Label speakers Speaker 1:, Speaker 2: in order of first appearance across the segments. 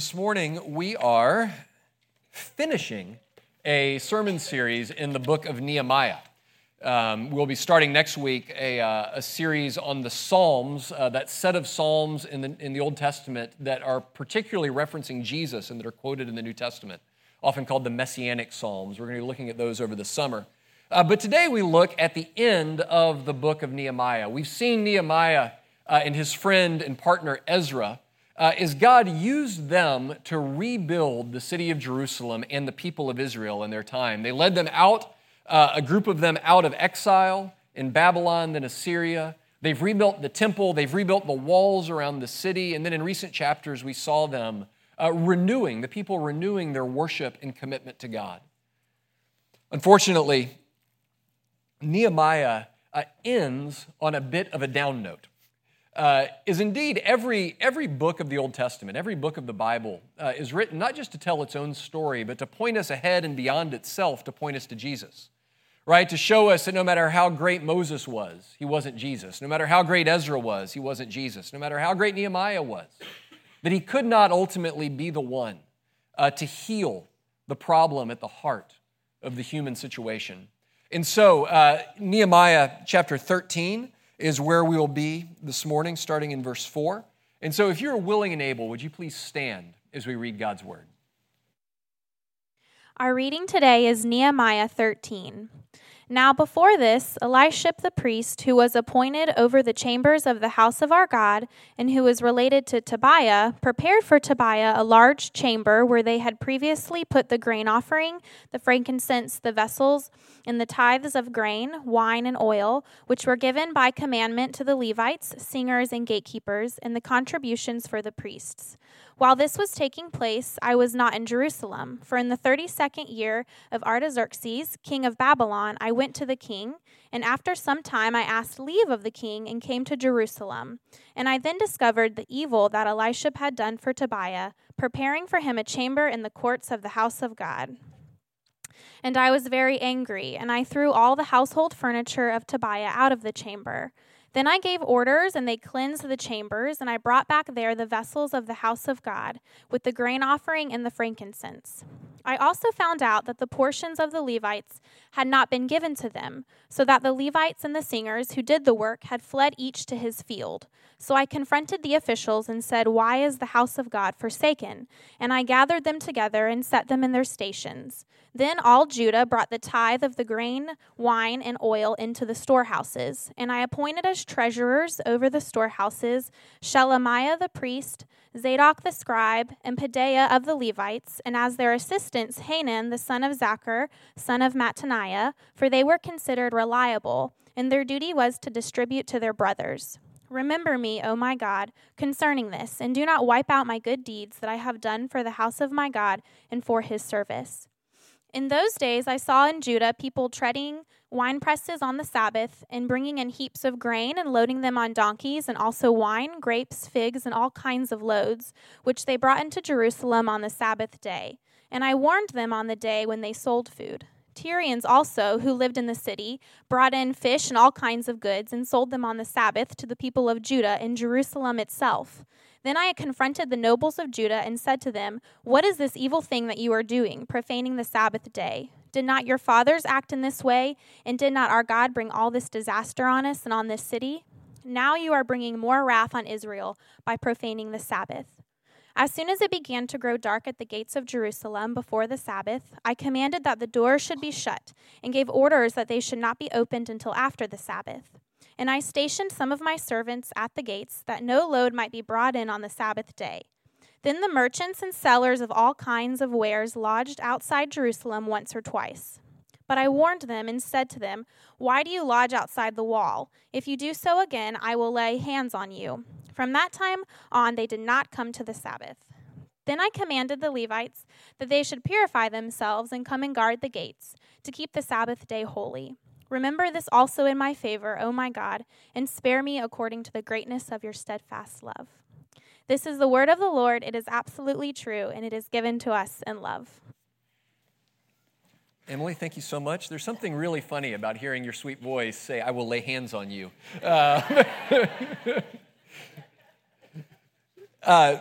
Speaker 1: This morning, we are finishing a sermon series in the book of Nehemiah. Um, we'll be starting next week a, uh, a series on the Psalms, uh, that set of Psalms in the, in the Old Testament that are particularly referencing Jesus and that are quoted in the New Testament, often called the Messianic Psalms. We're going to be looking at those over the summer. Uh, but today we look at the end of the book of Nehemiah. We've seen Nehemiah uh, and his friend and partner Ezra uh, as God used them to rebuild the city of Jerusalem and the people of Israel in their time. They led them out uh, a group of them out of exile in Babylon, then Assyria. They've rebuilt the temple, they've rebuilt the walls around the city, and then in recent chapters, we saw them uh, renewing, the people renewing their worship and commitment to God. Unfortunately, Nehemiah uh, ends on a bit of a down note. Uh, is indeed every, every book of the Old Testament, every book of the Bible uh, is written not just to tell its own story, but to point us ahead and beyond itself to point us to Jesus right? To show us that no matter how great Moses was, he wasn't Jesus. No matter how great Ezra was, he wasn't Jesus. No matter how great Nehemiah was, that he could not ultimately be the one uh, to heal the problem at the heart of the human situation. And so, uh, Nehemiah chapter 13 is where we will be this morning, starting in verse 4. And so, if you're willing and able, would you please stand as we read God's word?
Speaker 2: Our reading today is Nehemiah 13. Now, before this, Eliashib the priest, who was appointed over the chambers of the house of our God, and who was related to Tobiah, prepared for Tobiah a large chamber where they had previously put the grain offering, the frankincense, the vessels, and the tithes of grain, wine, and oil, which were given by commandment to the Levites, singers, and gatekeepers, and the contributions for the priests. While this was taking place, I was not in Jerusalem, for in the thirty second year of Artaxerxes, king of Babylon, I went to the king, and after some time I asked leave of the king and came to Jerusalem. And I then discovered the evil that Eliashib had done for Tobiah, preparing for him a chamber in the courts of the house of God. And I was very angry, and I threw all the household furniture of Tobiah out of the chamber. Then I gave orders, and they cleansed the chambers, and I brought back there the vessels of the house of God, with the grain offering and the frankincense. I also found out that the portions of the Levites had not been given to them, so that the Levites and the singers who did the work had fled each to his field. So I confronted the officials and said, Why is the house of God forsaken? And I gathered them together and set them in their stations. Then all Judah brought the tithe of the grain, wine, and oil into the storehouses, and I appointed as treasurers over the storehouses Shelemiah the priest, Zadok the scribe, and Pedaiah of the Levites, and as their assistants Hanan the son of Zaccur, son of Mattaniah, for they were considered reliable, and their duty was to distribute to their brothers. Remember me, O my God, concerning this, and do not wipe out my good deeds that I have done for the house of my God and for his service. In those days, I saw in Judah people treading wine presses on the Sabbath and bringing in heaps of grain and loading them on donkeys, and also wine, grapes, figs, and all kinds of loads, which they brought into Jerusalem on the Sabbath day. And I warned them on the day when they sold food. Tyrians also, who lived in the city, brought in fish and all kinds of goods and sold them on the Sabbath to the people of Judah in Jerusalem itself. Then I confronted the nobles of Judah and said to them, What is this evil thing that you are doing, profaning the Sabbath day? Did not your fathers act in this way? And did not our God bring all this disaster on us and on this city? Now you are bringing more wrath on Israel by profaning the Sabbath. As soon as it began to grow dark at the gates of Jerusalem before the Sabbath, I commanded that the doors should be shut, and gave orders that they should not be opened until after the Sabbath. And I stationed some of my servants at the gates, that no load might be brought in on the Sabbath day. Then the merchants and sellers of all kinds of wares lodged outside Jerusalem once or twice. But I warned them and said to them, Why do you lodge outside the wall? If you do so again, I will lay hands on you. From that time on, they did not come to the Sabbath. Then I commanded the Levites that they should purify themselves and come and guard the gates, to keep the Sabbath day holy. Remember this also in my favor, O my God, and spare me according to the greatness of your steadfast love. This is the word of the Lord. It is absolutely true, and it is given to us in love.
Speaker 1: Emily, thank you so much. There's something really funny about hearing your sweet voice say, I will lay hands on you. Uh, uh,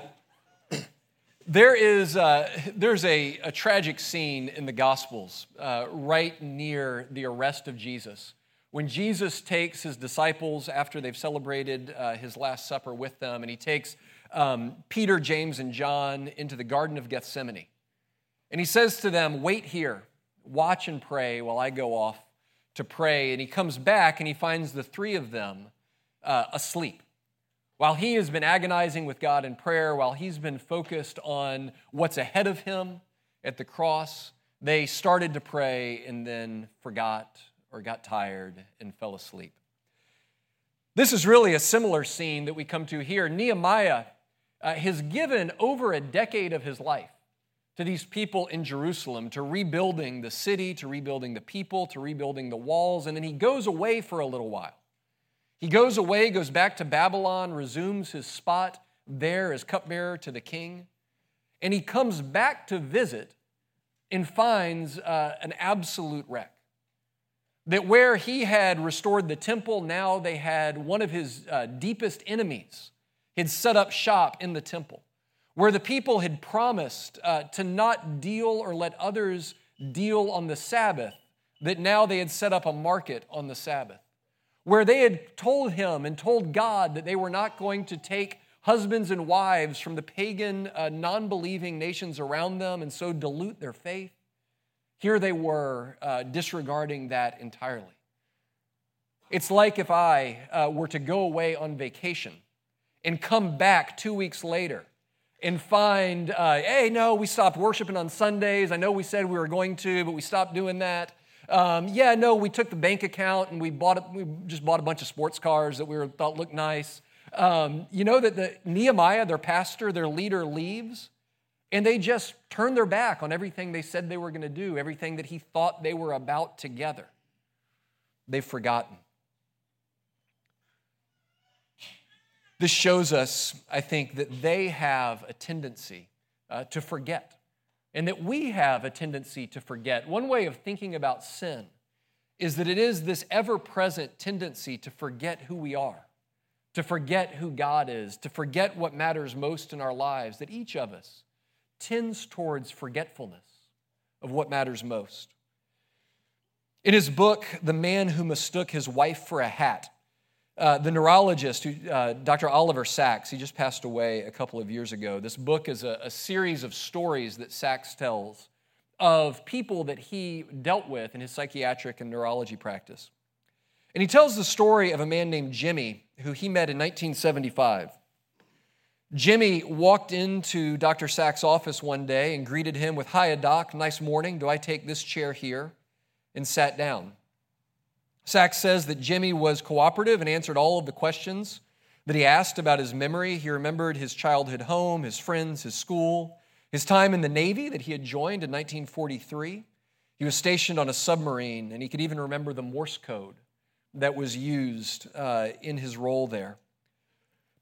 Speaker 1: there is uh, there's a, a, tragic scene in the Gospels uh, right near the arrest of Jesus. When Jesus takes his disciples after they've celebrated uh, his Last Supper with them, and he takes um, Peter, James, and John into the Garden of Gethsemane. And he says to them, Wait here Watch and pray while I go off to pray. And he comes back and he finds the three of them uh, asleep. While he has been agonizing with God in prayer, while he's been focused on what's ahead of him at the cross, they started to pray and then forgot or got tired and fell asleep. This is really a similar scene that we come to here. Nehemiah uh, has given over a decade of his life to these people in Jerusalem, to rebuilding the city, to rebuilding the people, to rebuilding the walls, and then he goes away for a little while. He goes away, goes back to Babylon, resumes his spot there as cupbearer to the king, and he comes back to visit and finds uh, an absolute wreck. That where he had restored the temple, now they had one of his uh, deepest enemies had set up shop in the temple where the people had promised uh, to not deal or let others deal on the Sabbath, that now they had set up a market on the Sabbath, where they had told him and told God that they were not going to take husbands and wives from the pagan, uh, non believing nations around them and so dilute their faith. Here they were uh, disregarding that entirely. It's like if I uh, were to go away on vacation and come back two weeks later and find, uh, hey, no, we stopped worshiping on Sundays. I know we said we were going to, but we stopped doing that. Um, yeah, no, we took the bank account and we bought we just bought a bunch of sports cars that we were, thought looked nice. Um, you know that the Nehemiah, their pastor, their leader, leaves, and they just turn their back on everything they said they were going to do, everything that he thought they were about together. They've forgotten. This shows us, I think, that they have a tendency uh, to forget, and that we have a tendency to forget. One way of thinking about sin is that it is this ever present tendency to forget who we are, to forget who God is, to forget what matters most in our lives, that each of us tends towards forgetfulness of what matters most. In his book, The Man Who Mistook His Wife for a Hat, uh, the neurologist, who, uh, Dr. Oliver Sacks, he just passed away a couple of years ago. This book is a, a series of stories that Sacks tells of people that he dealt with in his psychiatric and neurology practice. And he tells the story of a man named Jimmy who he met in 1975. Jimmy walked into Dr. Sacks' office one day and greeted him with, Hiya, doc, nice morning. Do I take this chair here? And sat down. Sacks says that Jimmy was cooperative and answered all of the questions that he asked about his memory. He remembered his childhood home, his friends, his school, his time in the Navy that he had joined in 1943. He was stationed on a submarine, and he could even remember the Morse code that was used uh, in his role there.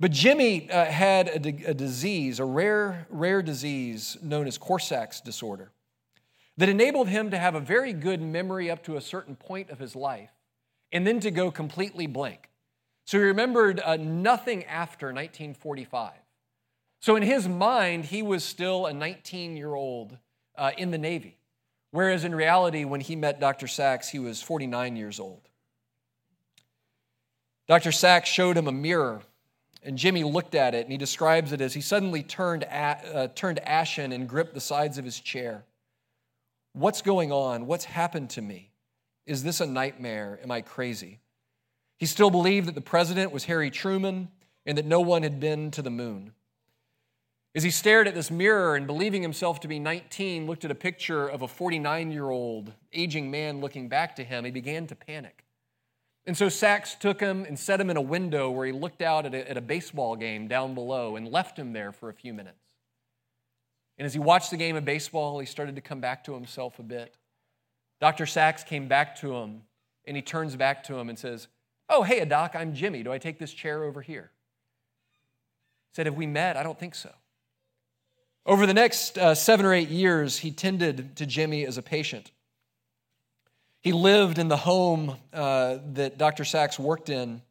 Speaker 1: But Jimmy uh, had a, disease, a rare, rare disease known as Korsakoff's disorder, that enabled him to have a very good memory up to a certain point of his life and then to go completely blank. So he remembered uh, nothing after 1945. So in his mind, he was still a 19 year old uh, in the Navy, whereas in reality, when he met Dr. Sacks, he was 49 years old. Dr. Sacks showed him a mirror, and Jimmy looked at it, and he describes it as he suddenly turned, uh, turned ashen and gripped the sides of his chair. What's going on? What's happened to me? Is this a nightmare? Am I crazy? He still believed that the president was Harry Truman and that no one had been to the moon. As he stared at this mirror and believing himself to be 19, looked at a picture of a 49 year old aging man looking back to him, he began to panic. And so Sacks took him and set him in a window where he looked out at a, at a baseball game down below and left him there for a few minutes. And as he watched the game of baseball, he started to come back to himself a bit. Dr. Sacks came back to him and he turns back to him and says, Oh, hey, Doc, I'm Jimmy. Do I take this chair over here? He said, Have we met? I don't think so. Over the next uh, seven or eight years, he tended to Jimmy as a patient. He lived in the home uh, that Dr. Sacks worked in.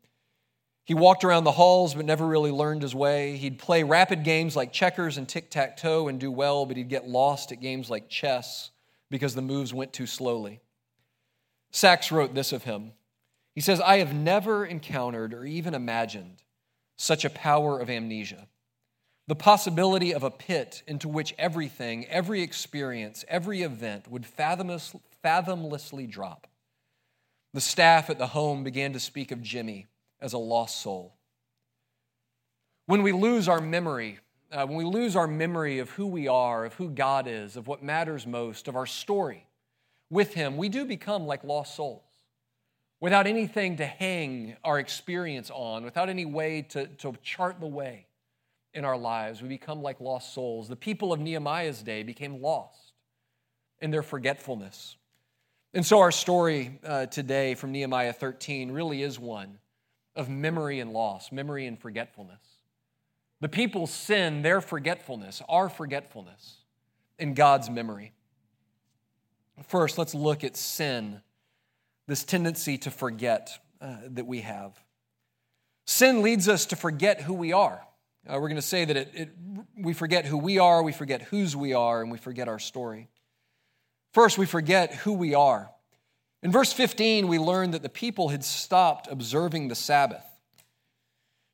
Speaker 1: He walked around the halls but never really learned his way. He'd play rapid games like checkers and tic tac toe and do well, but he'd get lost at games like chess because the moves went too slowly. Sacks wrote this of him. He says, I have never encountered or even imagined such a power of amnesia the possibility of a pit into which everything, every experience, every event would fathomless, fathomlessly drop. The staff at the home began to speak of Jimmy as a lost soul. When we lose our memory, uh, when we lose our memory of who we are, of who God is, of what matters most, of our story with Him, we do become like lost souls. Without anything to hang our experience on, without any way to, to chart the way in our lives. We become like lost souls. The people of Nehemiah's day became lost in their forgetfulness. And so, our story uh, today from Nehemiah 13 really is one of memory and loss, memory and forgetfulness. The people's sin, their forgetfulness, our forgetfulness in God's memory. First, let's look at sin, this tendency to forget uh, that we have. Sin leads us to forget who we are. Uh, we're going to say that it, it, we forget who we are, we forget whose we are, and we forget our story. First, we forget who we are. In verse 15, we learn that the people had stopped observing the Sabbath.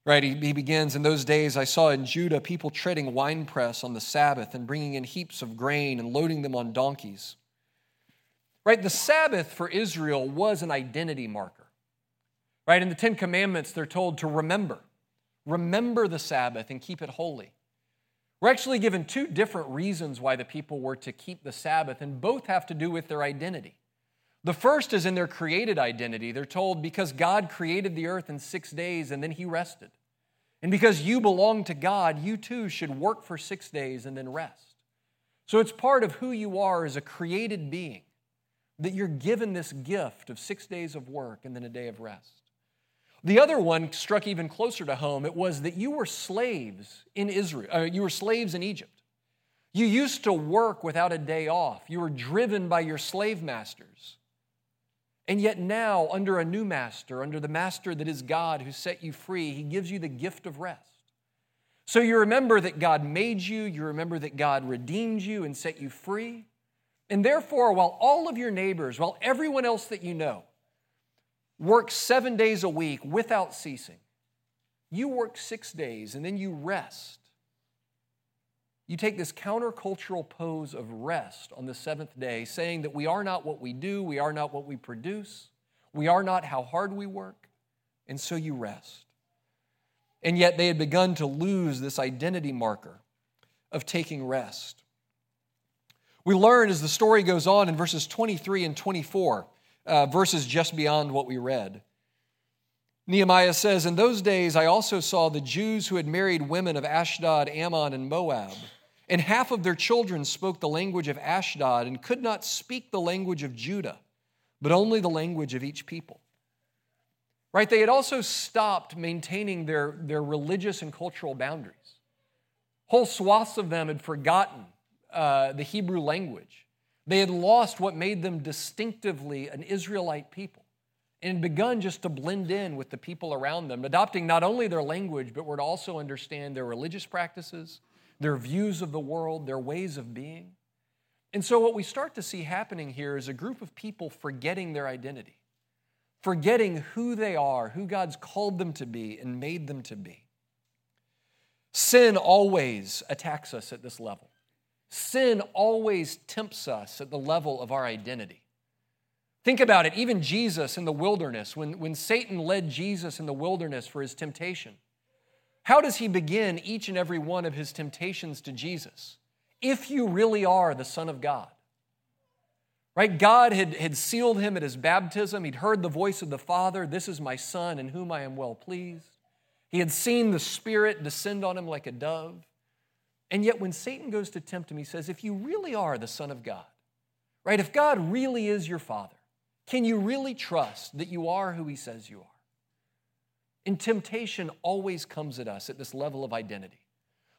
Speaker 1: Right, he, he begins, In those days I saw in Judah people treading winepress on the Sabbath and bringing in heaps of grain and loading them on donkeys. Right, the Sabbath for Israel was an identity marker. Right, in the Ten Commandments, they're told to remember. Remember the Sabbath and keep it holy. We're actually given two different reasons why the people were to keep the Sabbath, and both have to do with their identity. The first is in their created identity. They're told because God created the earth in six days and then he rested. And because you belong to God, you too should work for six days and then rest. So it's part of who you are as a created being that you're given this gift of six days of work and then a day of rest. The other one struck even closer to home. It was that you were slaves in Israel, uh, you were slaves in Egypt. You used to work without a day off. You were driven by your slave masters. And yet now, under a new master, under the master that is God who set you free, he gives you the gift of rest. So you remember that God made you, you remember that God redeemed you and set you free. And therefore, while all of your neighbors, while everyone else that you know, work seven days a week without ceasing. You work six days and then you rest. You take this countercultural pose of rest on the seventh day, saying that we are not what we do, we are not what we produce, we are not how hard we work, and so you rest. And yet they had begun to lose this identity marker of taking rest. We learn as the story goes on in verses 23 and 24 uh, verses just beyond what we read. Nehemiah says, In those days I also saw the Jews who had married women of Ashdod, Ammon, and Moab. And half of their children spoke the language of Ashdod and could not speak the language of Judah, but only the language of each people. Right? They had also stopped maintaining their, their religious and cultural boundaries. Whole swaths of them had forgotten uh, the Hebrew language. They had lost what made them distinctively an Israelite people and begun just to blend in with the people around them, adopting not only their language, but were to also understand their religious practices, their views of the world, their ways of being. And so, what we start to see happening here is a group of people forgetting their identity, forgetting who they are, who God's called them to be and made them to be. Sin always attacks us at this level. Sin always tempts us at the level of our identity. Think about it, even Jesus in the wilderness, when, when Satan led Jesus in the wilderness for his temptation, how does he begin each and every one of his temptations to Jesus? If you really are the Son of God. Right? God had, had sealed him at his baptism. He'd heard the voice of the Father This is my Son in whom I am well pleased. He had seen the Spirit descend on him like a dove. And yet, when Satan goes to tempt him, he says, If you really are the Son of God, right? If God really is your Father, can you really trust that you are who he says you are? And temptation always comes at us at this level of identity.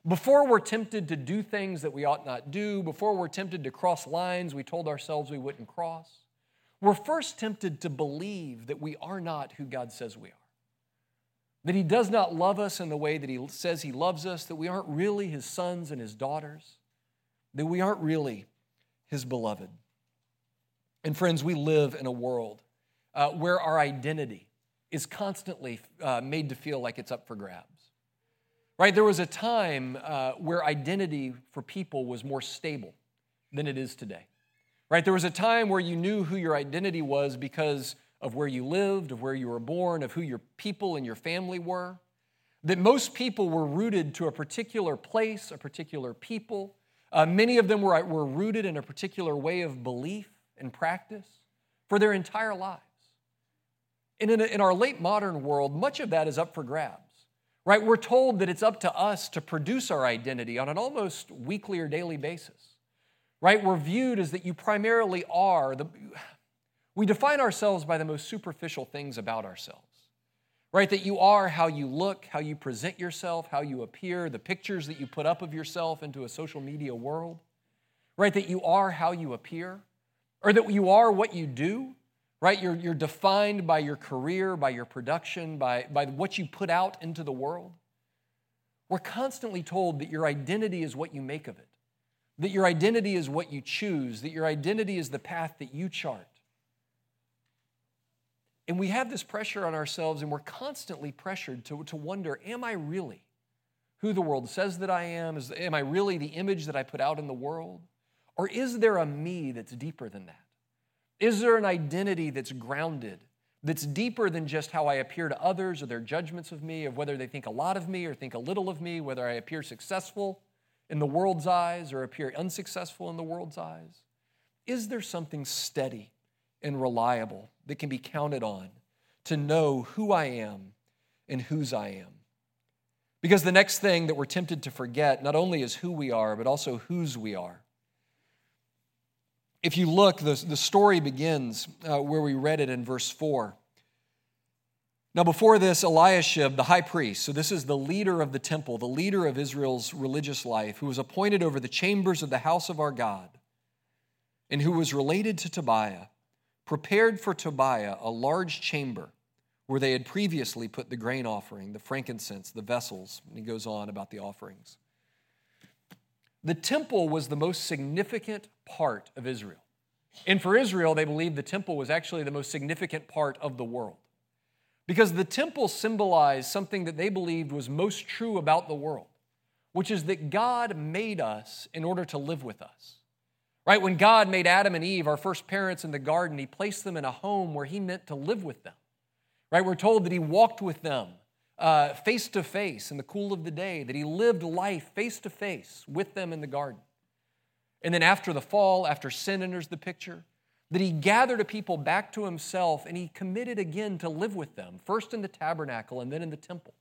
Speaker 1: Before we're tempted to do things that we ought not do, before we're tempted to cross lines we told ourselves we wouldn't cross, we're first tempted to believe that we are not who God says we are. That He does not love us in the way that He says He loves us, that we aren't really His sons and His daughters, that we aren't really His beloved. And friends, we live in a world uh, where our identity is constantly uh, made to feel like it's up for grabs. Right? There was a time uh, where identity for people was more stable than it is today. Right? There was a time where you knew who your identity was because of where you lived, of where you were born, of who your people and your family were. That most people were rooted to a particular place, a particular people. Uh, many of them were, were rooted in a particular way of belief and practice for their entire lives. In, in our late modern world, much of that is up for grabs, right? We're told that it's up to us to produce our identity on an almost weekly or daily basis, right? We're viewed as that you primarily are. The, we define ourselves by the most superficial things about ourselves, right? That you are how you look, how you present yourself, how you appear, the pictures that you put up of yourself into a social media world, right? That you are how you appear, or that you are what you do right? You're, you're defined by your career, by your production, by, by what you put out into the world. We're constantly told that your identity is what you make of it, that your identity is what you choose, that your identity is the path that you chart. And we have this pressure on ourselves, and we're constantly pressured to, to wonder Am I really who the world says that I am? Is, am I really the image that I put out in the world? Or is there a me that's deeper than that? Is there an identity that's grounded, that's deeper than just how I appear to others or their judgments of me, of whether they think a lot of me or think a little of me, whether I appear successful in the world's eyes or appear unsuccessful in the world's eyes? Is there something steady and reliable that can be counted on to know who I am and whose I am? Because the next thing that we're tempted to forget not only is who we are, but also whose we are if you look, the, the story begins uh, where we read it in verse 4. Now, before this, Eliashib, the high priest, so this is the leader of the temple, the leader of Israel's religious life, who was appointed over the chambers of the house of our God, and who was related to Tobiah, prepared for Tobiah a large chamber where they had previously put the grain offering, the frankincense, the vessels. And he goes on about the offerings. The temple was the most significant part of Israel. And for Israel, they believed the temple was actually the most significant part of the world. Because the temple symbolized something that they believed was most true about the world, which is that God made us in order to live with us. Right? When God made Adam and Eve, our first parents in the garden, He placed them in a home where He meant to live with them. Right? We're told that He walked with them face to face in the cool of the day, that He lived life face to face with them in the garden. And then after the fall, after sin enters the picture, that he gathered a people back to himself and he committed again to live with them, first in the tabernacle and then in the temple.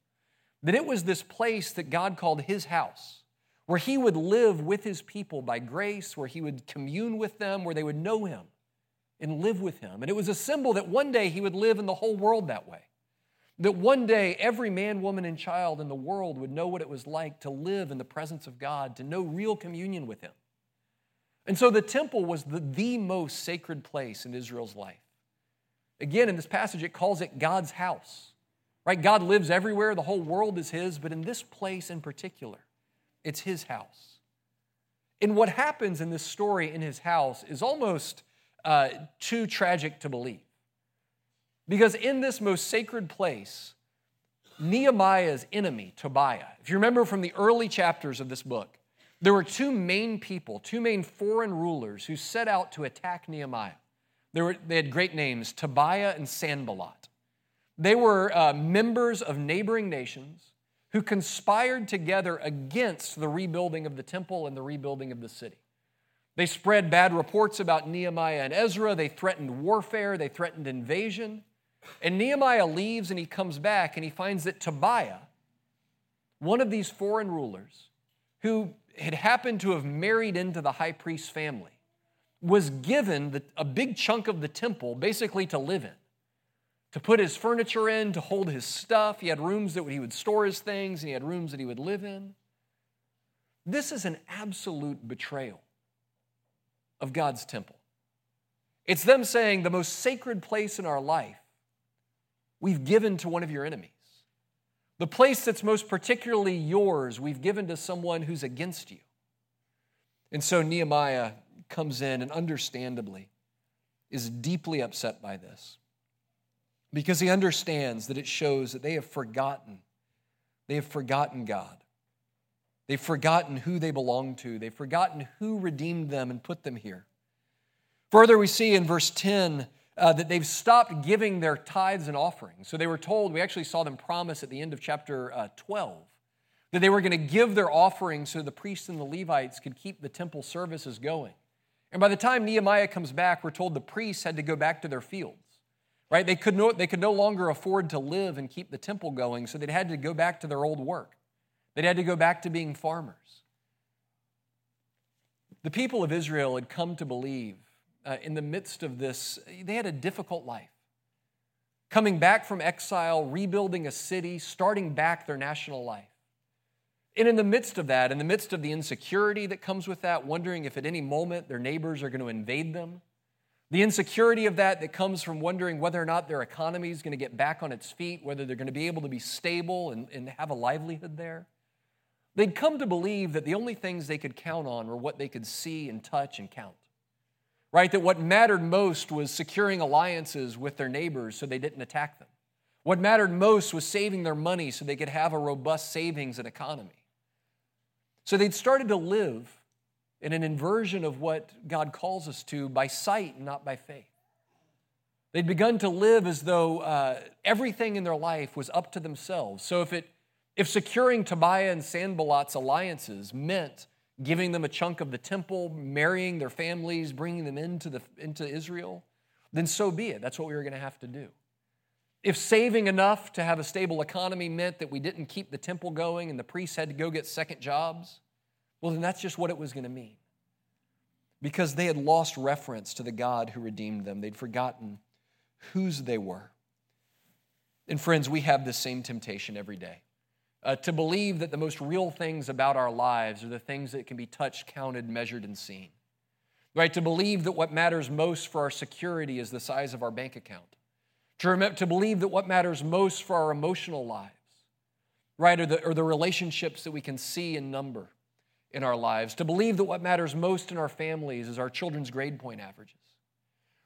Speaker 1: That it was this place that God called his house, where he would live with his people by grace, where he would commune with them, where they would know him and live with him. And it was a symbol that one day he would live in the whole world that way. That one day every man, woman, and child in the world would know what it was like to live in the presence of God, to know real communion with him. And so the temple was the, the most sacred place in Israel's life. Again, in this passage, it calls it God's house. Right? God lives everywhere, the whole world is His, but in this place in particular, it's His house. And what happens in this story in His house is almost uh, too tragic to believe. Because in this most sacred place, Nehemiah's enemy, Tobiah, if you remember from the early chapters of this book, there were two main people, two main foreign rulers who set out to attack Nehemiah. They, were, they had great names Tobiah and Sanballat. They were uh, members of neighboring nations who conspired together against the rebuilding of the temple and the rebuilding of the city. They spread bad reports about Nehemiah and Ezra. They threatened warfare. They threatened invasion. And Nehemiah leaves and he comes back and he finds that Tobiah, one of these foreign rulers, who had happened to have married into the high priest's family, was given the, a big chunk of the temple basically to live in, to put his furniture in, to hold his stuff. He had rooms that he would store his things, and he had rooms that he would live in. This is an absolute betrayal of God's temple. It's them saying the most sacred place in our life we've given to one of your enemies. The place that's most particularly yours, we've given to someone who's against you. And so Nehemiah comes in and understandably is deeply upset by this because he understands that it shows that they have forgotten. They have forgotten God. They've forgotten who they belong to. They've forgotten who redeemed them and put them here. Further, we see in verse 10 uh, that they've stopped giving their tithes and offerings. So they were told, we actually saw them promise at the end of chapter uh, 12 that they were going to give their offerings so the priests and the Levites could keep the temple services going. And by the time Nehemiah comes back, we're told the priests had to go back to their fields. Right? They could, no, they could no longer afford to live and keep the temple going, so they had to go back to their old work. They had to go back to being farmers. The people of Israel had come to believe uh, in the midst of this, they had a difficult life. Coming back from exile, rebuilding a city, starting back their national life. And in the midst of that, in the midst of the insecurity that comes with that, wondering if at any moment their neighbors are going to invade them, the insecurity of that that comes from wondering whether or not their economy is going to get back on its feet, whether they're going to be able to be stable and, and have a livelihood there. They'd come to believe that the only things they could count on were what they could see and touch and count. Right? That what mattered most was securing alliances with their neighbors so they didn't attack them. What mattered most was saving their money so they could have a robust savings and economy. So they'd started to live in an inversion of what God calls us to by sight not by faith. They'd begun to live as though uh, everything in their life was up to themselves. So if, it, if securing Tobiah and Sanballat's alliances meant giving them a chunk of the temple, marrying their families, bringing them into, the, into Israel, then so be it. That's what we were going to have to do. If saving enough to have a stable economy meant that we didn't keep the temple going and the priests had to go get second jobs, well, then that's just what it was going to mean. Because they had lost reference to the God who redeemed them, they'd forgotten whose they were. And friends, we have the same temptation every day. Uh, to believe that the most real things about our lives are the things that can be touched, counted, measured, and seen. Right? To believe that what matters most for our security is the size of our bank account to, remember, to believe that what matters most for our emotional lives, right, are the, are the relationships that we can see and number in our lives, to believe that what matters most in our families is our children's grade point averages,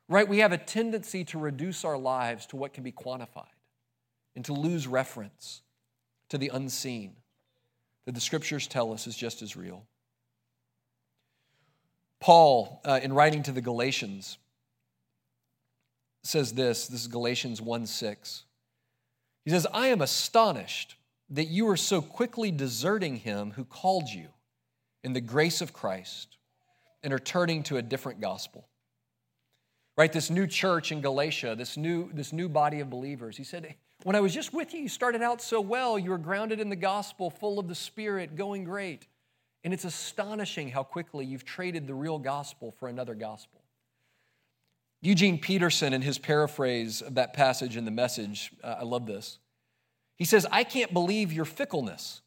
Speaker 1: right? We have a tendency to reduce our lives to what can be quantified and to lose reference to the unseen that the scriptures tell us is just as real. Paul, uh, in writing to the Galatians, says this this is Galatians 1 6. He says, I am astonished that you are so quickly deserting him who called you in the grace of Christ and are turning to a different gospel. Right, this new church in Galatia, this new, this new body of believers. He said, When I was just with you, you started out so well. You were grounded in the gospel, full of the Spirit, going great. And it's astonishing how quickly you've traded the real gospel for another gospel. Eugene Peterson, in his paraphrase of that passage in the message, uh, I love this. He says, I can't believe your fickleness,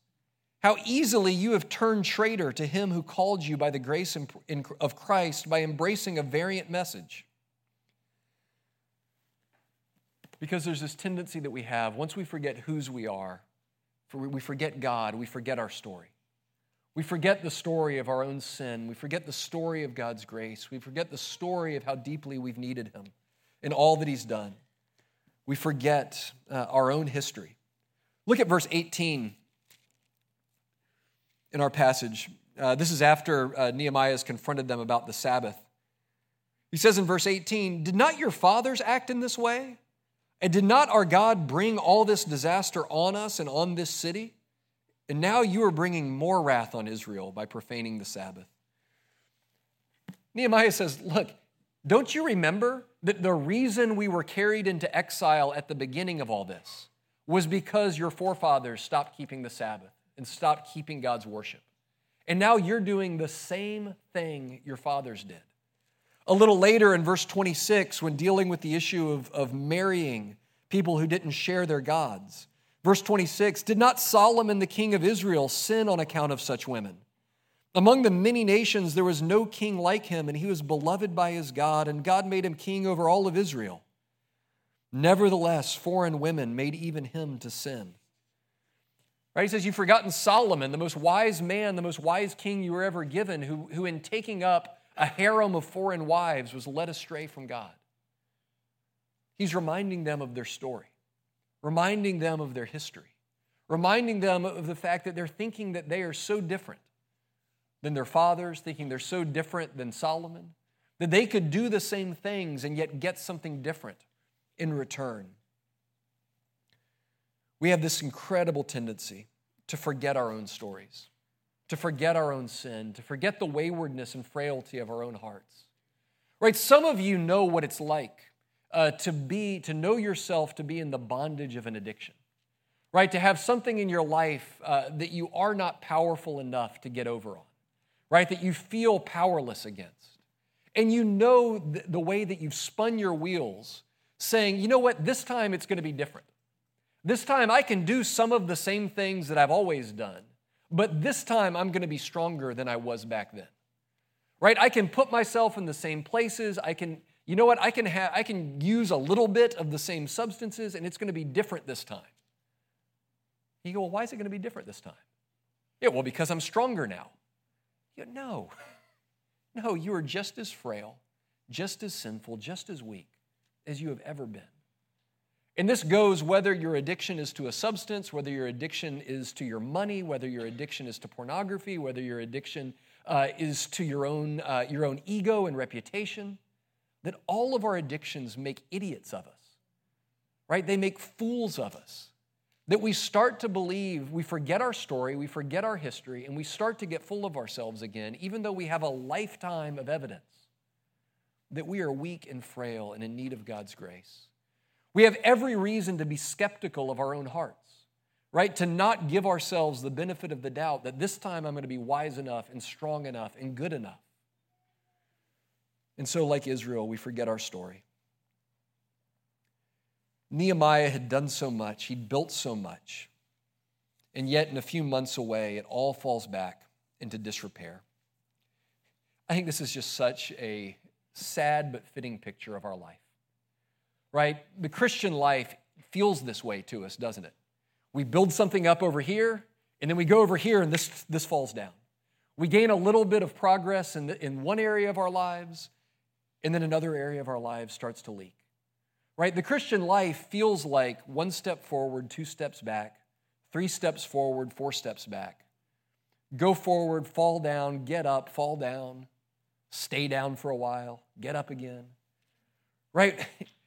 Speaker 1: how easily you have turned traitor to him who called you by the grace of Christ by embracing a variant message. Because there's this tendency that we have, once we forget whose we are, we forget God, we forget our story. We forget the story of our own sin. We forget the story of God's grace. We forget the story of how deeply we've needed Him and all that He's done. We forget uh, our own history. Look at verse 18 in our passage. Uh, this is after uh, Nehemiah has confronted them about the Sabbath. He says in verse 18, Did not your fathers act in this way? And did not our God bring all this disaster on us and on this city? And now you are bringing more wrath on Israel by profaning the Sabbath. Nehemiah says, Look, don't you remember that the reason we were carried into exile at the beginning of all this was because your forefathers stopped keeping the Sabbath and stopped keeping God's worship? And now you're doing the same thing your fathers did. A little later in verse 26, when dealing with the issue of, of marrying people who didn't share their gods, verse 26 Did not Solomon, the king of Israel, sin on account of such women? Among the many nations, there was no king like him, and he was beloved by his God, and God made him king over all of Israel. Nevertheless, foreign women made even him to sin. Right? He says, You've forgotten Solomon, the most wise man, the most wise king you were ever given, who, who in taking up a harem of foreign wives was led astray from God. He's reminding them of their story, reminding them of their history, reminding them of the fact that they're thinking that they are so different than their fathers, thinking they're so different than Solomon, that they could do the same things and yet get something different in return we have this incredible tendency to forget our own stories, to forget our own sin, to forget the waywardness and frailty of our own hearts. Right? Some of you know what it's like uh, to be, to know yourself to be in the bondage of an addiction. Right? To have something in your life uh, that you are not powerful enough to get over on. Right? That you feel powerless against. And you know the, the way that you've spun your wheels, saying, you know what, this time it's going to be different. This time I can do some of the same things that I've always done, but this time I'm going to be stronger than I was back then. Right? I can put myself in the same places. I can, you know what? I can have I can use a little bit of the same substances and it's going to be different this time. You go, well, why is it going to be different this time? Yeah, well, because I'm stronger now. You go, no. No, you are just as frail, just as sinful, just as weak as you have ever been. And this goes whether your addiction is to a substance, whether your addiction is to your money, whether your addiction is to pornography, whether your addiction uh, is to your own, uh, your own ego and reputation, that all of our addictions make idiots of us, right? They make fools of us. That we start to believe, we forget our story, we forget our history, and we start to get full of ourselves again, even though we have a lifetime of evidence that we are weak and frail and in need of God's grace. We have every reason to be skeptical of our own hearts, right? To not give ourselves the benefit of the doubt that this time I'm going to be wise enough and strong enough and good enough. And so, like Israel, we forget our story. Nehemiah had done so much, he'd built so much, and yet in a few months away, it all falls back into disrepair. I think this is just such a sad but fitting picture of our life right? The Christian life feels this way to us, doesn't it? We build something up over here, and then we go over here, and this, this falls down. We gain a little bit of progress in, the, in one area of our lives, and then another area of our lives starts to leak. Right? The Christian life feels like one step forward, two steps back, three steps forward, four steps back. Go forward, fall down, get up, fall down, stay down for a while, get up again. Right?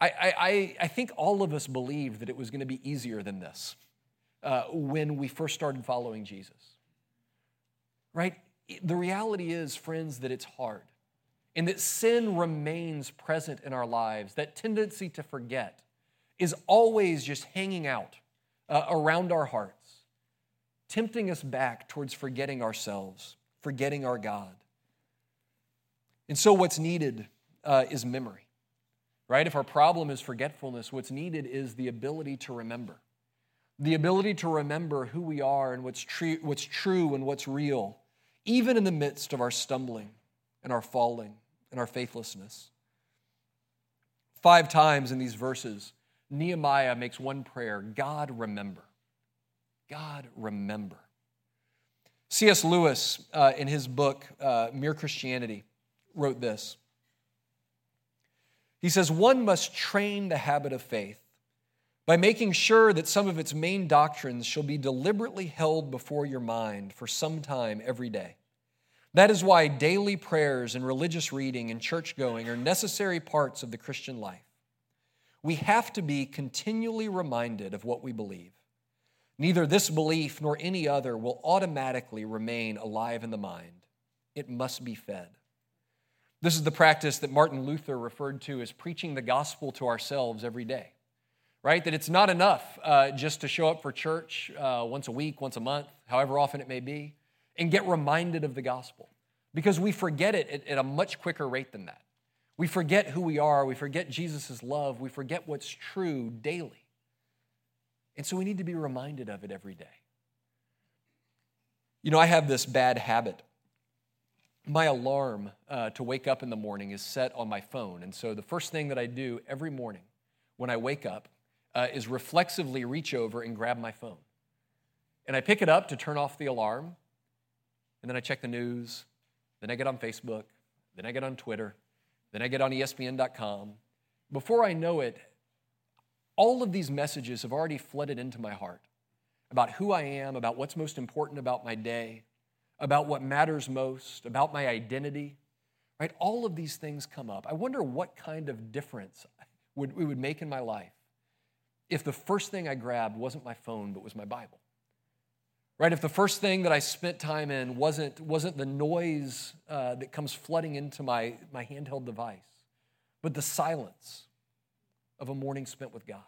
Speaker 1: I, I, I think all of us believed that it was going to be easier than this uh, when we first started following Jesus. Right? The reality is, friends, that it's hard and that sin remains present in our lives. That tendency to forget is always just hanging out uh, around our hearts, tempting us back towards forgetting ourselves, forgetting our God. And so, what's needed uh, is memory right? If our problem is forgetfulness, what's needed is the ability to remember. The ability to remember who we are and what's, true, what's true and what's real, even in the midst of our stumbling and our falling and our faithlessness. Five times in these verses, Nehemiah makes one prayer God, remember. God, remember. C.S. Lewis, uh, in his book, uh, Mere Christianity, wrote this he says, one must train the habit of faith by making sure that some of its main doctrines shall be deliberately held before your mind for some time every day. That is why daily prayers and religious reading and church going are necessary parts of the Christian life. We have to be continually reminded of what we believe. Neither this belief nor any other will automatically remain alive in the mind. It must be fed. This is the practice that Martin Luther referred to as preaching the gospel to ourselves every day, right? That it's not enough uh, just to show up for church uh, once a week, once a month, however often it may be, and get reminded of the gospel because we forget it at, at a much quicker rate than that. We forget who we are, we forget Jesus' love, we forget what's true daily. And so we need to be reminded of it every day. You know, I have this bad habit. My alarm uh, to wake up in the morning is set on my phone. And so the first thing that I do every morning when I wake up uh, is reflexively reach over and grab my phone. And I pick it up to turn off the alarm. And then I check the news. Then I get on Facebook. Then I get on Twitter. Then I get on ESPN.com. Before I know it, all of these messages have already flooded into my heart about who I am, about what's most important about my day, about what matters most, about my identity. Right? All of these things come up. I wonder what kind of difference would, it would make in my life if the first thing I grabbed wasn't my phone, but was my Bible. Right? If the first thing that I spent time in wasn't, wasn't the noise uh, that comes flooding into my, my handheld device, but the silence of a morning spent with God.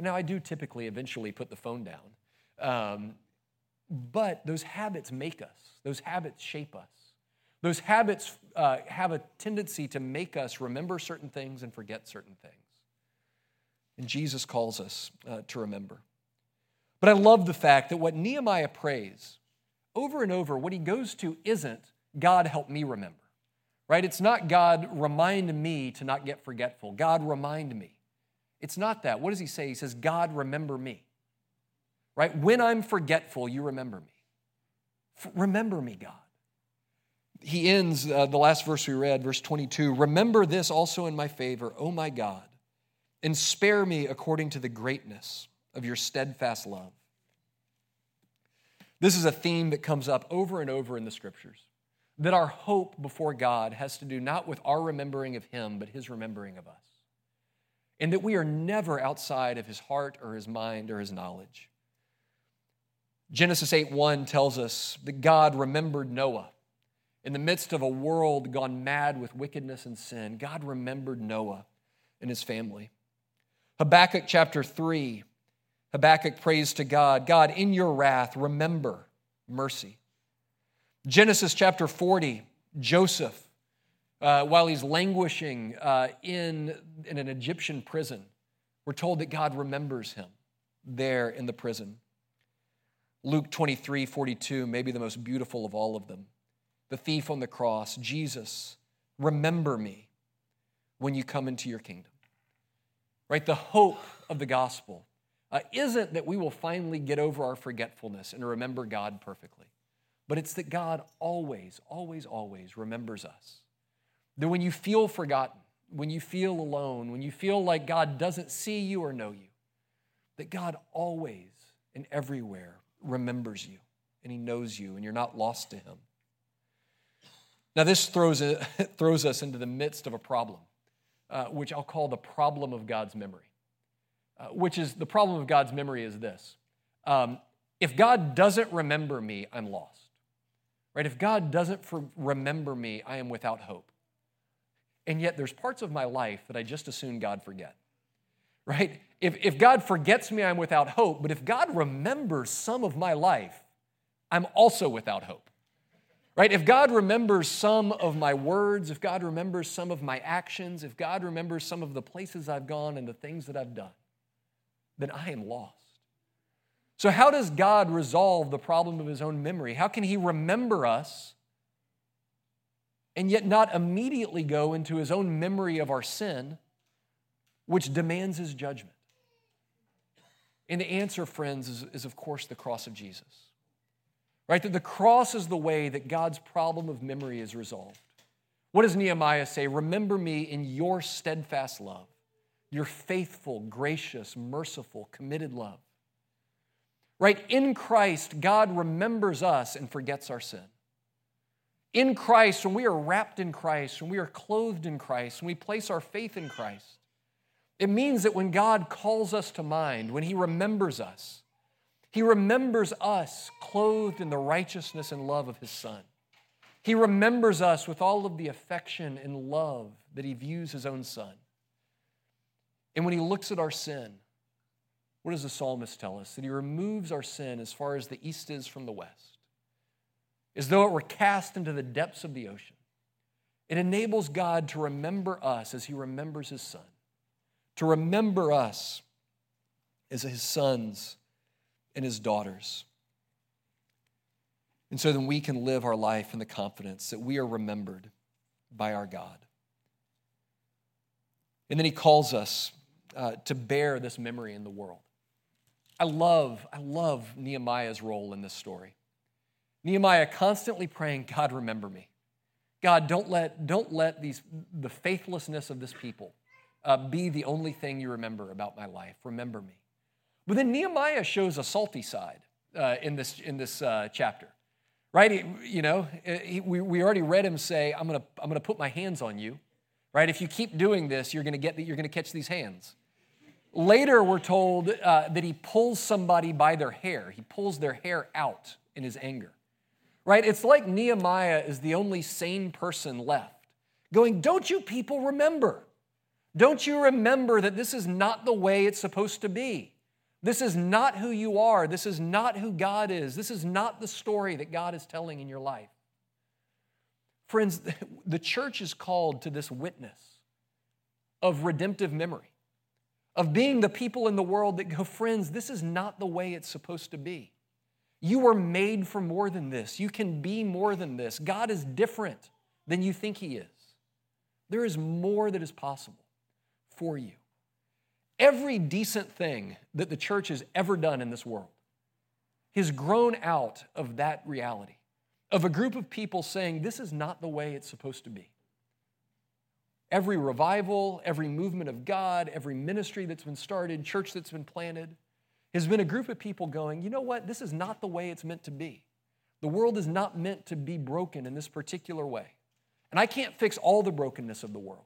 Speaker 1: Now, I do typically eventually put the phone down, um, but those habits make us, those habits shape us. Those habits uh, have a tendency to make us remember certain things and forget certain things. And Jesus calls us uh, to remember. But I love the fact that what Nehemiah prays over and over, what he goes to isn't, God, help me remember, right? It's not, God, remind me to not get forgetful. God, remind me. It's not that. What does he say? He says, God, remember me. Right? When I'm forgetful, you remember me. F- remember me, God. He ends uh, the last verse we read, verse 22 Remember this also in my favor, O my God, and spare me according to the greatness of your steadfast love. This is a theme that comes up over and over in the scriptures that our hope before God has to do not with our remembering of Him, but His remembering of us and that we are never outside of his heart or his mind or his knowledge. Genesis 8:1 tells us that God remembered Noah. In the midst of a world gone mad with wickedness and sin, God remembered Noah and his family. Habakkuk chapter 3, Habakkuk prays to God, God, in your wrath, remember mercy. Genesis chapter 40, Joseph uh, while he's languishing uh, in, in an Egyptian prison. We're told that God remembers him there in the prison. Luke 23 42, maybe the most beautiful of all of them. The thief on the cross, Jesus, remember me when you come into your kingdom. Right? The hope of the gospel uh, isn't that we will finally get over our forgetfulness and remember God perfectly, but it's that God always, always, always remembers us. That when you feel forgotten, when you feel alone, when you feel like God doesn't see you or know you, that God always and everywhere remembers you and He knows you and you're not lost to Him. Now, this throws, throws us into the midst of a problem, uh, which I'll call the problem of God's memory, uh, which is the problem of God's memory is this. Um, if God doesn't remember me, I'm lost. Right? If God doesn't for, remember me, I am without hope. And yet there's parts of my life that I just assume God forget. Right? If, if God forgets me, I'm without hope. But if God remembers some of my life, I'm also without hope. Right? If God remembers some of my words, if God remembers some of my actions, if God remembers some of the places I've gone and the things that I've done, then I am lost. So, how does God resolve the problem of his own memory? How can he remember us and yet not immediately go into his own memory of our sin, which demands his judgment? And the answer, friends, is, is of course the cross of Jesus. Right? That the cross is the way that God's problem of memory is resolved. What does Nehemiah say? Remember me in your steadfast love, your faithful, gracious, merciful, committed love. Right? In Christ, God remembers us and forgets our sin in Christ, when we are wrapped in Christ, when we are clothed in Christ, when we place our faith in Christ, it means that when God calls us to mind, when He remembers us, He remembers us clothed in the righteousness and love of His Son. He remembers us with all of the affection and love that He views His own Son. And when He looks at our sin, what does the psalmist tell us? That He removes our sin as far as the east is from the west, as though it were cast into the depths of the ocean. It enables God to remember us as He remembers His Son, to remember us as His sons and His daughters. And so then we can live our life in the confidence that we are remembered by our God. And then He calls us uh, to bear this memory in the world. I love, I love Nehemiah's role in this story. Nehemiah constantly praying, God, remember me. God, don't let, don't let these, the faithlessness of this people uh, be the only thing you remember about my life. Remember me. But then Nehemiah shows a salty side uh, in this, in this uh, chapter, right? He, you know, he, we, we already read him say, I'm going to I'm to put my hands on you, right? If you keep doing this, you're going to get you're going to catch these hands. Later, we're told uh, that he pulls somebody by their hair. He pulls their hair out in his anger right? It's like Nehemiah is the only sane person left, going, Don't you people remember? Don't you remember that this is not the way it's supposed to be? This is not who you are. This is not who God is. This is not the story that God is telling in your life. Friends, the church is called to this witness of redemptive memory, of being the people in the world that go, friends, this is not the way it's supposed to be. You were made for more than this. You can be more than this. God is different than you think He is. There is more that is possible for you. Every decent thing that the church has ever done in this world has grown out of that reality of a group of people saying, This is not the way it's supposed to be. Every revival, every movement of God, every ministry that's been started, church that's been planted, has been a group of people going, you know what? This is not the way it's meant to be. The world is not meant to be broken in this particular way. And I can't fix all the brokenness of the world,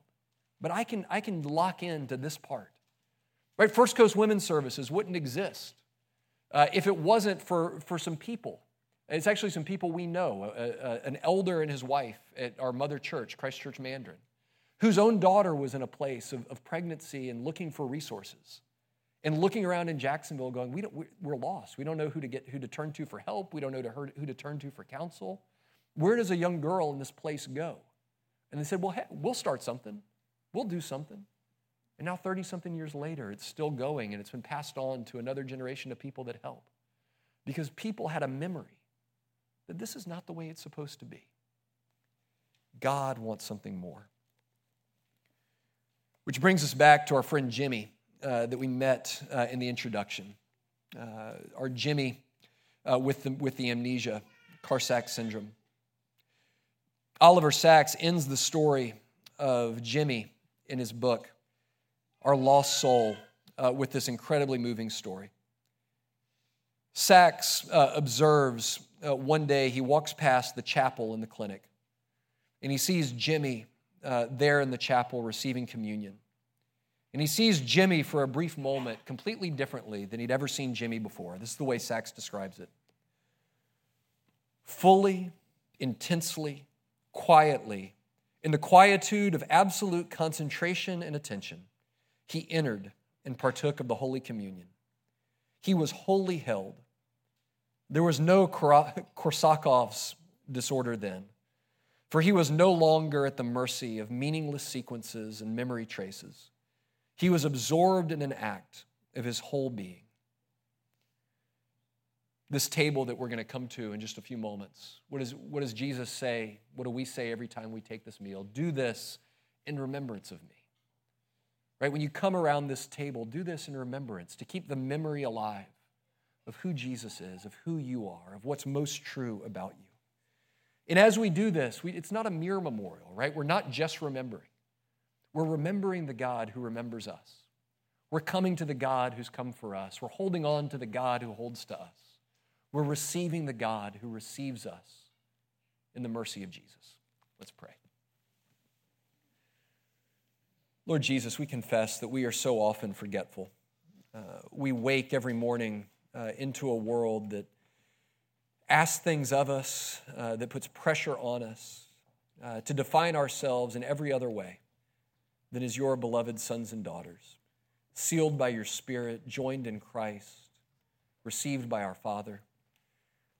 Speaker 1: but I can, I can lock into this part. Right? First Coast Women's Services wouldn't exist uh, if it wasn't for, for some people. It's actually some people we know, an elder and his wife at our mother church, Christ Church Mandarin, whose own daughter was in a place of, of pregnancy and looking for resources and looking around in Jacksonville going, we don't, we're lost. We don't know who to, get, who to turn to for help. We don't know who to turn to for counsel. Where does a young girl in this place go? And they said, well, hey, we'll start something. We'll do something. And now, 30 something years later, it's still going and it's been passed on to another generation of people that help. Because people had a memory that this is not the way it's supposed to be. God wants something more. Which brings us back to our friend Jimmy uh, that we met uh, in the introduction. Uh, our Jimmy uh, with, the, with the amnesia, Korsakoff's syndrome. Oliver Sacks ends the story of Jimmy in his book, Our Lost Soul, uh, with this incredibly moving story. Sacks uh, observes uh, one day he walks past the chapel in the clinic and he sees Jimmy uh, there in the chapel receiving communion. And he sees Jimmy for a brief moment completely differently than he'd ever seen Jimmy before. This is the way Sacks describes it. Fully, intensely, quietly, in the quietude of absolute concentration and attention, he entered and partook of the Holy Communion. He was wholly held. There was no Korsakoff's disorder then, for he was no longer at the mercy of meaningless sequences and memory traces. He was absorbed in an act of his whole being. This table that we're going to come to in just a few moments, what, is, what does Jesus say? What do we say every time we take this meal? Do this in remembrance of me. Right? When you come around this table, do this in remembrance to keep the memory alive of who Jesus is, of who you are, of what's most true about you. And as we do this, we, it's not a mere memorial, right? We're not just remembering. We're remembering the God who remembers us. We're coming to the God who's come for us. We're holding on to the God who holds to us. We're receiving the God who receives us in the mercy of Jesus. Let's pray. Lord Jesus, we confess that we are so often forgetful. Uh, we wake every morning uh, into a world that asks things of us, uh, that puts pressure on us uh, to define ourselves in every other way than as your beloved sons and daughters, sealed by your Spirit, joined in Christ, received by our Father.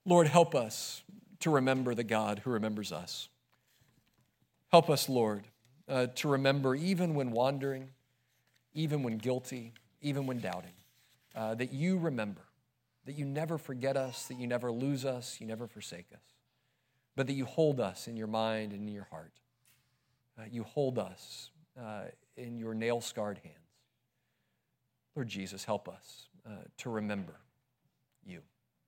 Speaker 1: Lord, help us to remember the God who remembers us. Help us, Lord, uh, to remember even when wandering, even when guilty, even when doubting, uh, that you remember, that you never forget us, that you never lose us, you never forsake us, but that you hold us in your mind and in your heart. Uh, you hold us uh, in your nail scarred hands. Lord Jesus, help us uh, to remember you.